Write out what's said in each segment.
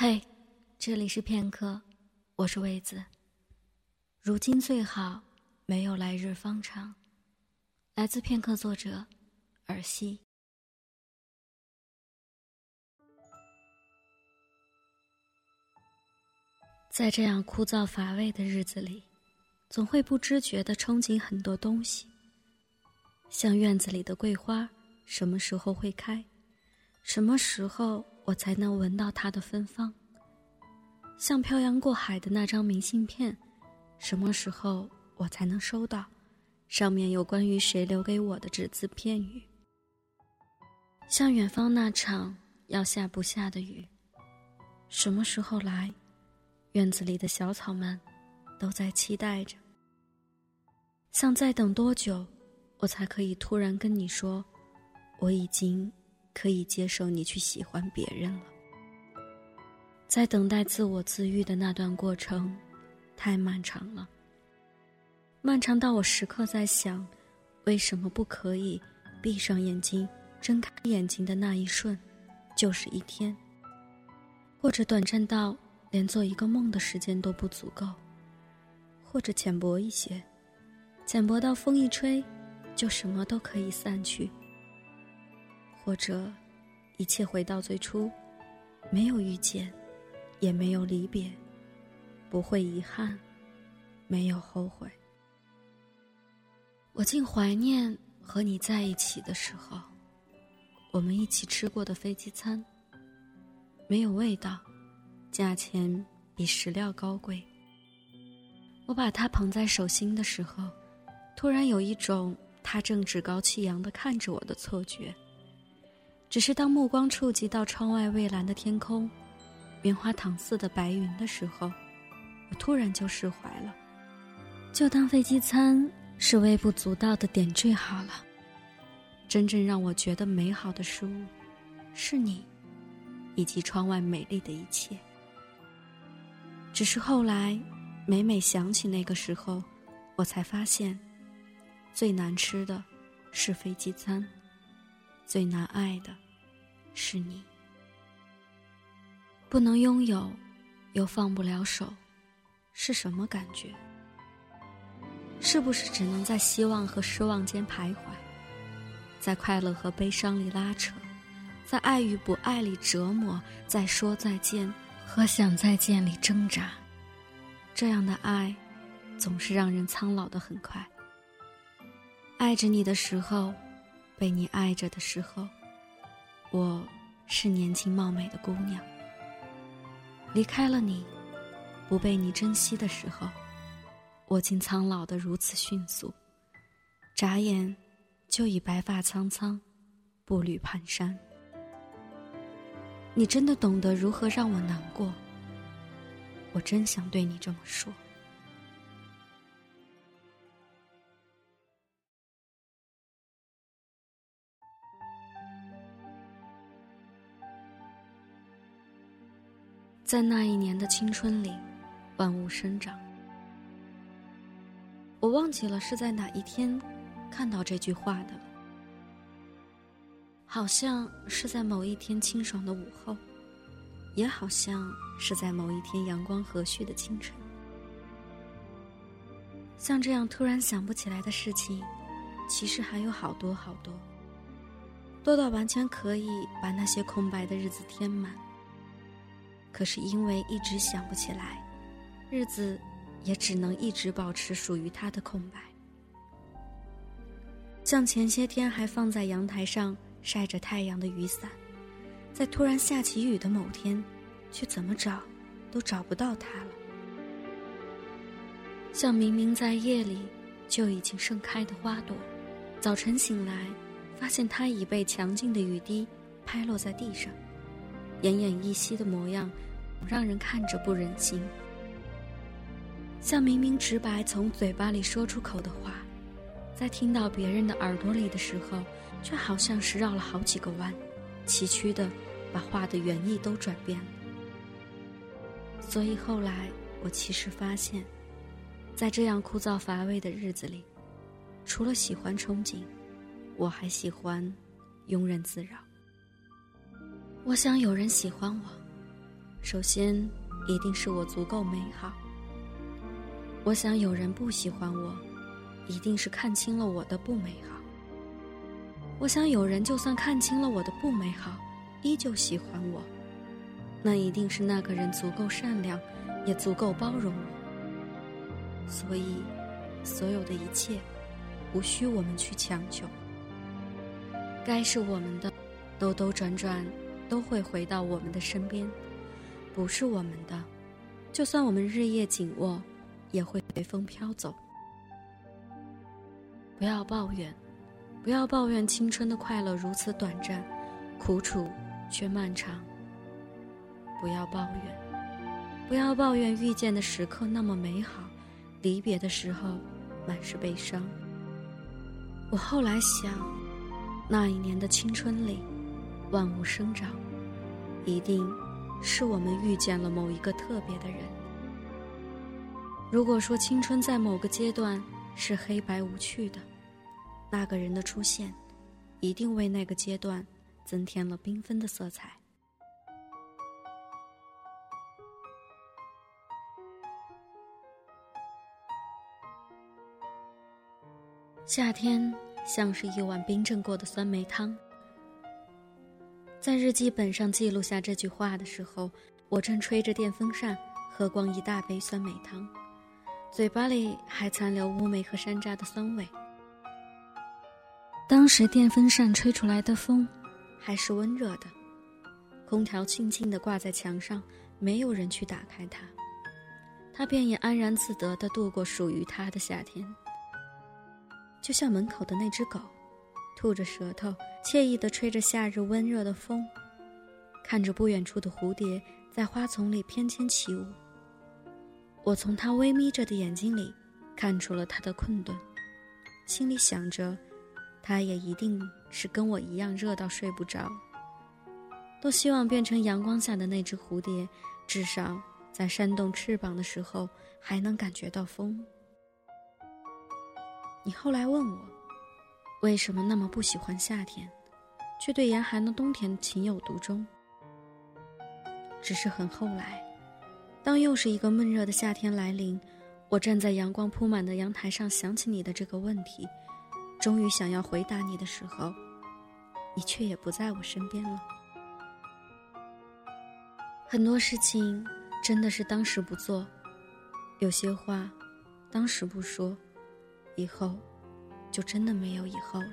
嘿，这里是片刻，我是魏子。如今最好，没有来日方长。来自片刻作者尔西。在这样枯燥乏味的日子里，总会不知觉的憧憬很多东西，像院子里的桂花什么时候会开，什么时候。我才能闻到它的芬芳，像漂洋过海的那张明信片，什么时候我才能收到？上面有关于谁留给我的只字片语。像远方那场要下不下的雨，什么时候来？院子里的小草们都在期待着。像再等多久，我才可以突然跟你说，我已经。可以接受你去喜欢别人了，在等待自我自愈的那段过程，太漫长了。漫长到我时刻在想，为什么不可以闭上眼睛、睁开眼睛的那一瞬，就是一天，或者短暂到连做一个梦的时间都不足够，或者浅薄一些，浅薄到风一吹，就什么都可以散去。或者，一切回到最初，没有遇见，也没有离别，不会遗憾，没有后悔。我竟怀念和你在一起的时候，我们一起吃过的飞机餐。没有味道，价钱比食料高贵。我把它捧在手心的时候，突然有一种他正趾高气扬的看着我的错觉。只是当目光触及到窗外蔚蓝的天空，棉花糖似的白云的时候，我突然就释怀了，就当飞机餐是微不足道的点缀好了。真正让我觉得美好的事物，是你，以及窗外美丽的一切。只是后来，每每想起那个时候，我才发现，最难吃的是飞机餐。最难爱的，是你。不能拥有，又放不了手，是什么感觉？是不是只能在希望和失望间徘徊，在快乐和悲伤里拉扯，在爱与不爱里折磨，在说再见和想再见里挣扎？这样的爱，总是让人苍老的很快。爱着你的时候。被你爱着的时候，我是年轻貌美的姑娘。离开了你，不被你珍惜的时候，我竟苍老的如此迅速，眨眼就已白发苍苍，步履蹒跚。你真的懂得如何让我难过？我真想对你这么说。在那一年的青春里，万物生长。我忘记了是在哪一天看到这句话的了，好像是在某一天清爽的午后，也好像是在某一天阳光和煦的清晨。像这样突然想不起来的事情，其实还有好多好多，多到完全可以把那些空白的日子填满。可是因为一直想不起来，日子也只能一直保持属于他的空白。像前些天还放在阳台上晒着太阳的雨伞，在突然下起雨的某天，却怎么找都找不到它了。像明明在夜里就已经盛开的花朵，早晨醒来，发现它已被强劲的雨滴拍落在地上。奄奄一息的模样，让人看着不忍心。像明明直白从嘴巴里说出口的话，在听到别人的耳朵里的时候，却好像是绕了好几个弯，崎岖的把话的原意都转变了。所以后来，我其实发现，在这样枯燥乏味的日子里，除了喜欢憧憬，我还喜欢庸人自扰。我想有人喜欢我，首先一定是我足够美好。我想有人不喜欢我，一定是看清了我的不美好。我想有人就算看清了我的不美好，依旧喜欢我，那一定是那个人足够善良，也足够包容我。所以，所有的一切，无需我们去强求。该是我们的，兜兜转转，都会回到我们的身边；不是我们的，就算我们日夜紧握，也会随风飘走。不要抱怨。不要抱怨青春的快乐如此短暂，苦楚却漫长。不要抱怨，不要抱怨遇见的时刻那么美好，离别的时候满是悲伤。我后来想，那一年的青春里，万物生长，一定是我们遇见了某一个特别的人。如果说青春在某个阶段是黑白无趣的。那个人的出现，一定为那个阶段增添了缤纷的色彩。夏天像是一碗冰镇过的酸梅汤。在日记本上记录下这句话的时候，我正吹着电风扇喝光一大杯酸梅汤，嘴巴里还残留乌梅和山楂的酸味。当时电风扇吹出来的风，还是温热的，空调静静地挂在墙上，没有人去打开它，它便也安然自得地度过属于它的夏天。就像门口的那只狗，吐着舌头，惬意地吹着夏日温热的风，看着不远处的蝴蝶在花丛里翩跹起舞。我从它微眯着的眼睛里，看出了它的困顿，心里想着。他也一定是跟我一样热到睡不着。都希望变成阳光下的那只蝴蝶，至少在扇动翅膀的时候还能感觉到风。你后来问我，为什么那么不喜欢夏天，却对严寒的冬天情有独钟？只是很后来，当又是一个闷热的夏天来临，我站在阳光铺满的阳台上，想起你的这个问题。终于想要回答你的时候，你却也不在我身边了。很多事情真的是当时不做，有些话当时不说，以后就真的没有以后了。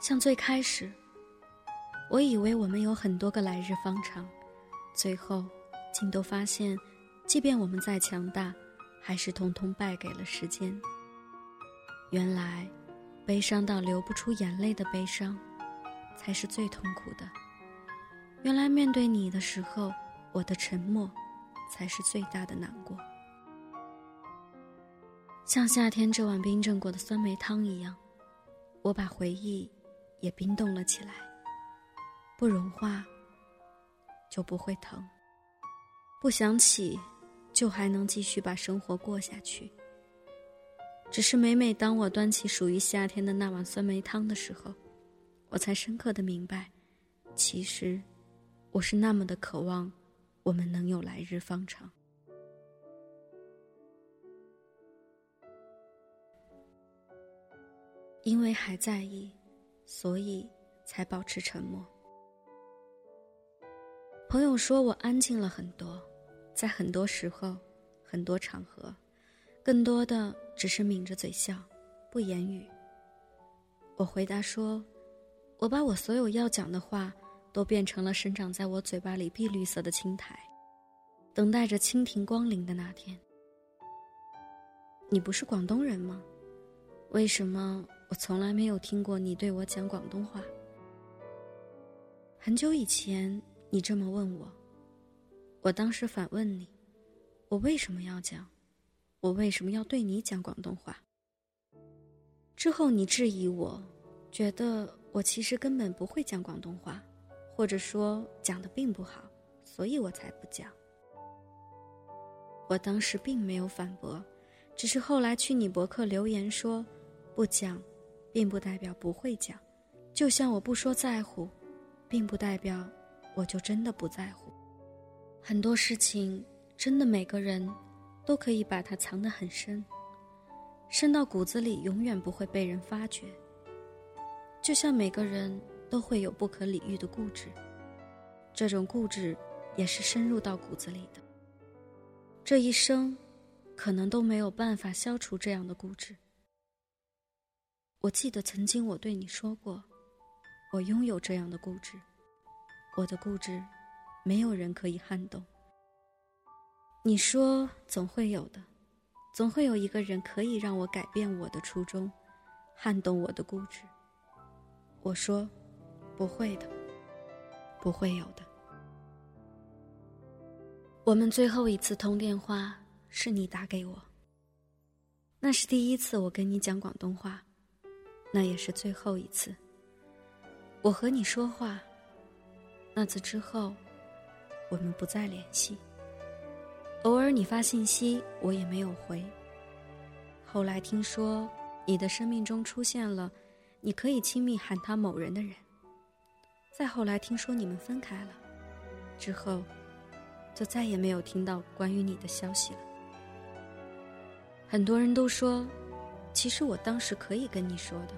像最开始，我以为我们有很多个来日方长，最后竟都发现，即便我们再强大，还是通通败给了时间。原来，悲伤到流不出眼泪的悲伤，才是最痛苦的。原来面对你的时候，我的沉默，才是最大的难过。像夏天这碗冰镇过的酸梅汤一样，我把回忆也冰冻了起来。不融化，就不会疼；不想起，就还能继续把生活过下去。只是每每当我端起属于夏天的那碗酸梅汤的时候，我才深刻的明白，其实，我是那么的渴望，我们能有来日方长。因为还在意，所以才保持沉默。朋友说我安静了很多，在很多时候，很多场合。更多的只是抿着嘴笑，不言语。我回答说：“我把我所有要讲的话，都变成了生长在我嘴巴里碧绿色的青苔，等待着蜻蜓光临的那天。”你不是广东人吗？为什么我从来没有听过你对我讲广东话？很久以前你这么问我，我当时反问你：我为什么要讲？我为什么要对你讲广东话？之后你质疑我，觉得我其实根本不会讲广东话，或者说讲的并不好，所以我才不讲。我当时并没有反驳，只是后来去你博客留言说，不讲，并不代表不会讲，就像我不说在乎，并不代表我就真的不在乎。很多事情，真的每个人都可以把它藏得很深，深到骨子里，永远不会被人发觉。就像每个人都会有不可理喻的固执，这种固执也是深入到骨子里的。这一生，可能都没有办法消除这样的固执。我记得曾经我对你说过，我拥有这样的固执，我的固执，没有人可以撼动。你说总会有的，总会有一个人可以让我改变我的初衷，撼动我的固执。我说，不会的，不会有的。我们最后一次通电话是你打给我，那是第一次我跟你讲广东话。那也是最后一次，我和你说话。那次之后，我们不再联系。偶尔你发信息，我也没有回。后来听说你的生命中出现了，你可以亲密喊他某人的人。再后来听说你们分开了，之后，就再也没有听到关于你的消息了。很多人都说。其实我当时可以跟你说的，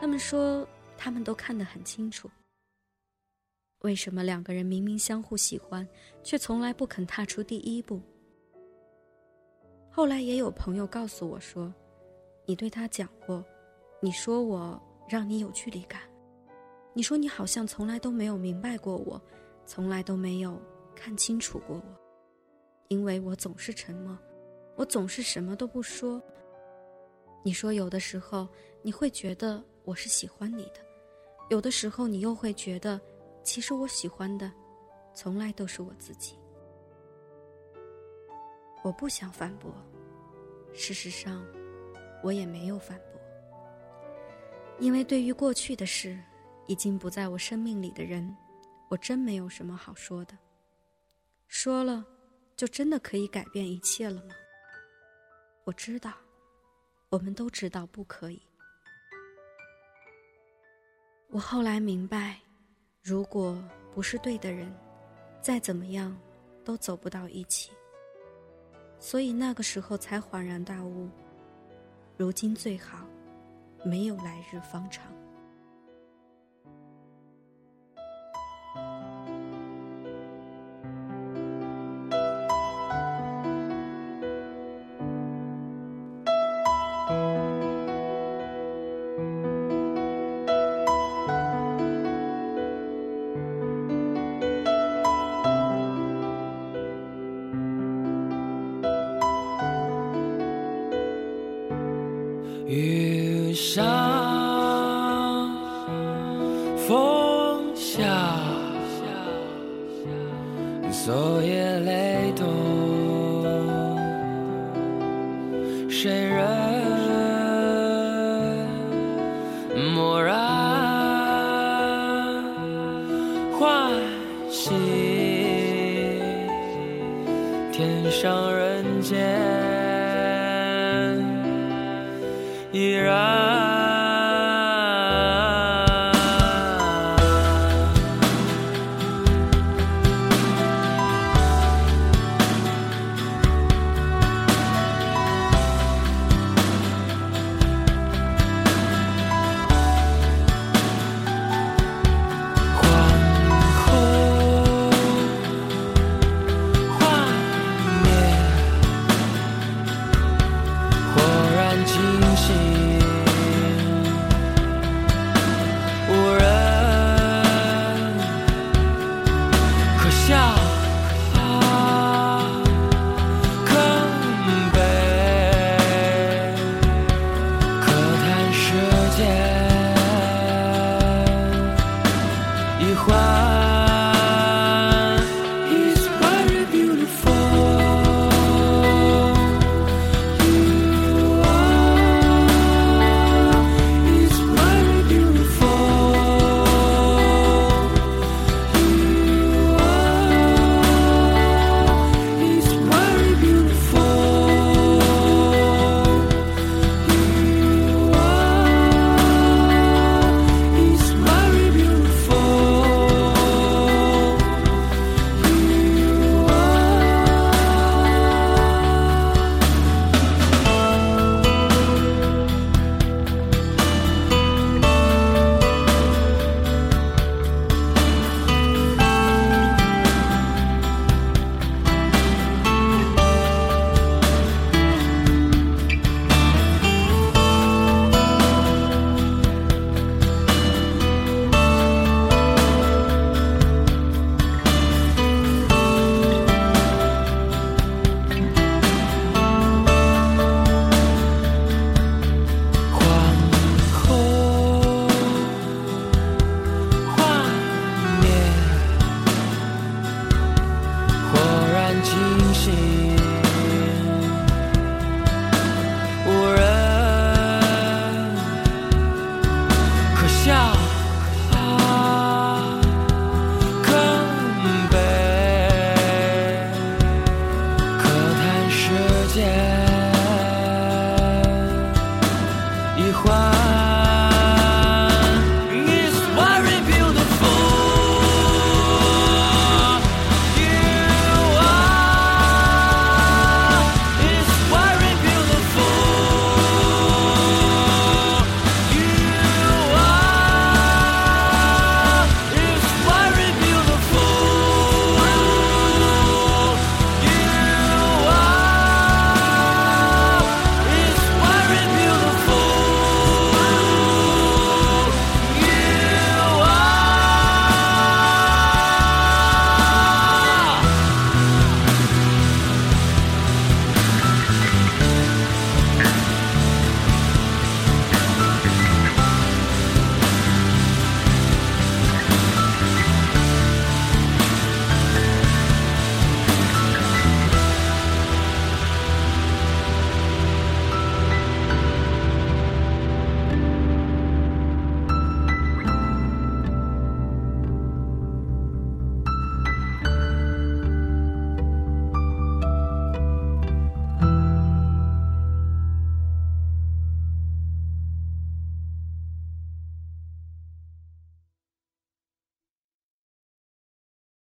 他们说他们都看得很清楚。为什么两个人明明相互喜欢，却从来不肯踏出第一步？后来也有朋友告诉我说，你对他讲过，你说我让你有距离感，你说你好像从来都没有明白过我，从来都没有看清楚过我，因为我总是沉默，我总是什么都不说。你说有的时候你会觉得我是喜欢你的，有的时候你又会觉得，其实我喜欢的，从来都是我自己。我不想反驳，事实上，我也没有反驳，因为对于过去的事，已经不在我生命里的人，我真没有什么好说的。说了，就真的可以改变一切了吗？我知道。我们都知道不可以。我后来明白，如果不是对的人，再怎么样都走不到一起。所以那个时候才恍然大悟，如今最好没有来日方长。云上，风下，所